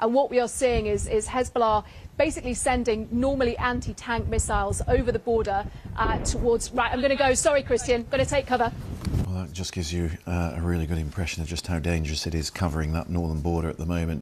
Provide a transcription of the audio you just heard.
And what we are seeing is, is Hezbollah basically sending normally anti-tank missiles over the border uh, towards... Right, I'm going to go. Sorry, Christian. Going to take cover. Well, that just gives you uh, a really good impression of just how dangerous it is covering that northern border at the moment.